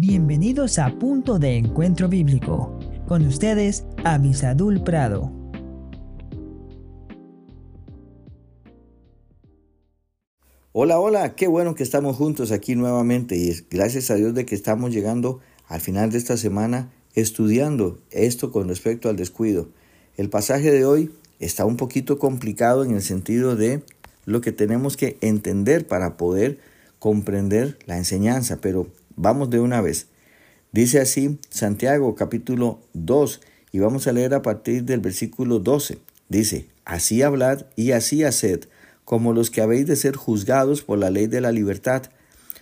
Bienvenidos a Punto de Encuentro Bíblico. Con ustedes, Avisadul Prado. Hola, hola, qué bueno que estamos juntos aquí nuevamente y gracias a Dios de que estamos llegando al final de esta semana estudiando esto con respecto al descuido. El pasaje de hoy está un poquito complicado en el sentido de lo que tenemos que entender para poder comprender la enseñanza, pero vamos de una vez. Dice así Santiago capítulo 2 y vamos a leer a partir del versículo 12. Dice, así hablad y así haced, como los que habéis de ser juzgados por la ley de la libertad,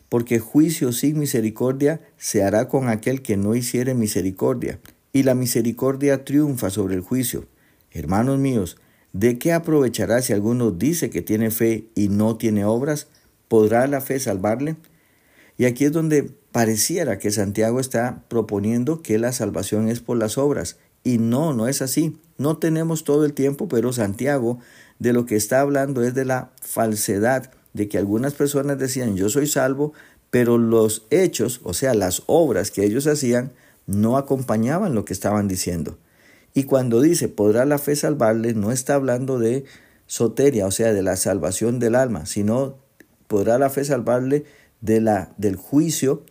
porque juicio sin misericordia se hará con aquel que no hiciere misericordia, y la misericordia triunfa sobre el juicio. Hermanos míos, ¿de qué aprovechará si alguno dice que tiene fe y no tiene obras? ¿Podrá la fe salvarle? Y aquí es donde pareciera que Santiago está proponiendo que la salvación es por las obras. Y no, no es así. No tenemos todo el tiempo, pero Santiago de lo que está hablando es de la falsedad de que algunas personas decían yo soy salvo, pero los hechos, o sea, las obras que ellos hacían, no acompañaban lo que estaban diciendo. Y cuando dice podrá la fe salvarle, no está hablando de soteria, o sea, de la salvación del alma, sino podrá la fe salvarle de la, del juicio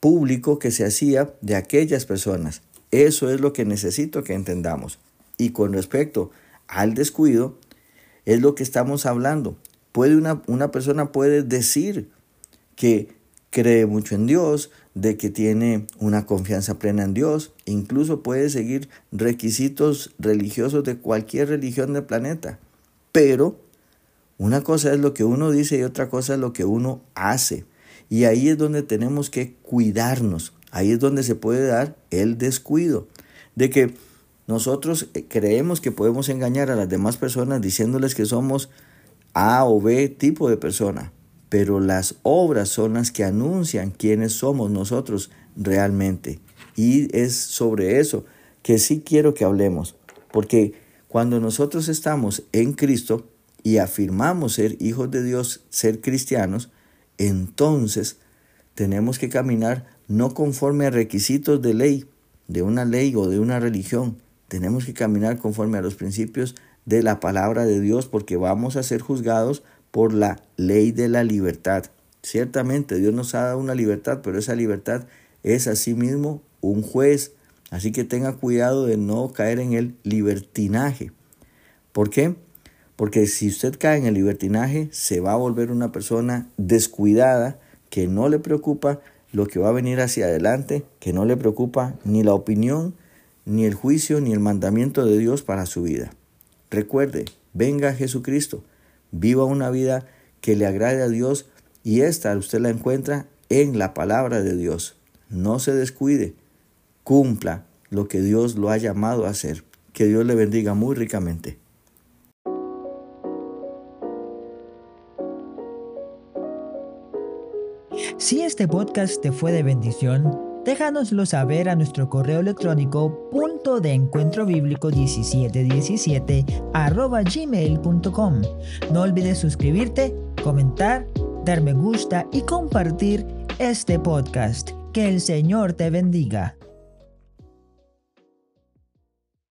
público que se hacía de aquellas personas. Eso es lo que necesito que entendamos. Y con respecto al descuido, es lo que estamos hablando. Puede una, una persona puede decir que cree mucho en Dios, de que tiene una confianza plena en Dios, incluso puede seguir requisitos religiosos de cualquier religión del planeta. Pero una cosa es lo que uno dice y otra cosa es lo que uno hace. Y ahí es donde tenemos que cuidarnos. Ahí es donde se puede dar el descuido. De que nosotros eh, creemos que podemos engañar a las demás personas diciéndoles que somos A o B tipo de persona. Pero las obras son las que anuncian quiénes somos nosotros realmente. Y es sobre eso que sí quiero que hablemos. Porque cuando nosotros estamos en Cristo y afirmamos ser hijos de Dios, ser cristianos, entonces tenemos que caminar no conforme a requisitos de ley, de una ley o de una religión. Tenemos que caminar conforme a los principios de la palabra de Dios porque vamos a ser juzgados por la ley de la libertad. Ciertamente Dios nos ha dado una libertad, pero esa libertad es asimismo un juez. Así que tenga cuidado de no caer en el libertinaje. ¿Por qué? Porque si usted cae en el libertinaje, se va a volver una persona descuidada, que no le preocupa lo que va a venir hacia adelante, que no le preocupa ni la opinión, ni el juicio, ni el mandamiento de Dios para su vida. Recuerde, venga Jesucristo, viva una vida que le agrade a Dios y esta usted la encuentra en la palabra de Dios. No se descuide, cumpla lo que Dios lo ha llamado a hacer. Que Dios le bendiga muy ricamente. Si este podcast te fue de bendición, déjanoslo saber a nuestro correo electrónico punto de encuentro bíblico 1717 arroba gmail.com. No olvides suscribirte, comentar, dar me gusta y compartir este podcast. Que el Señor te bendiga.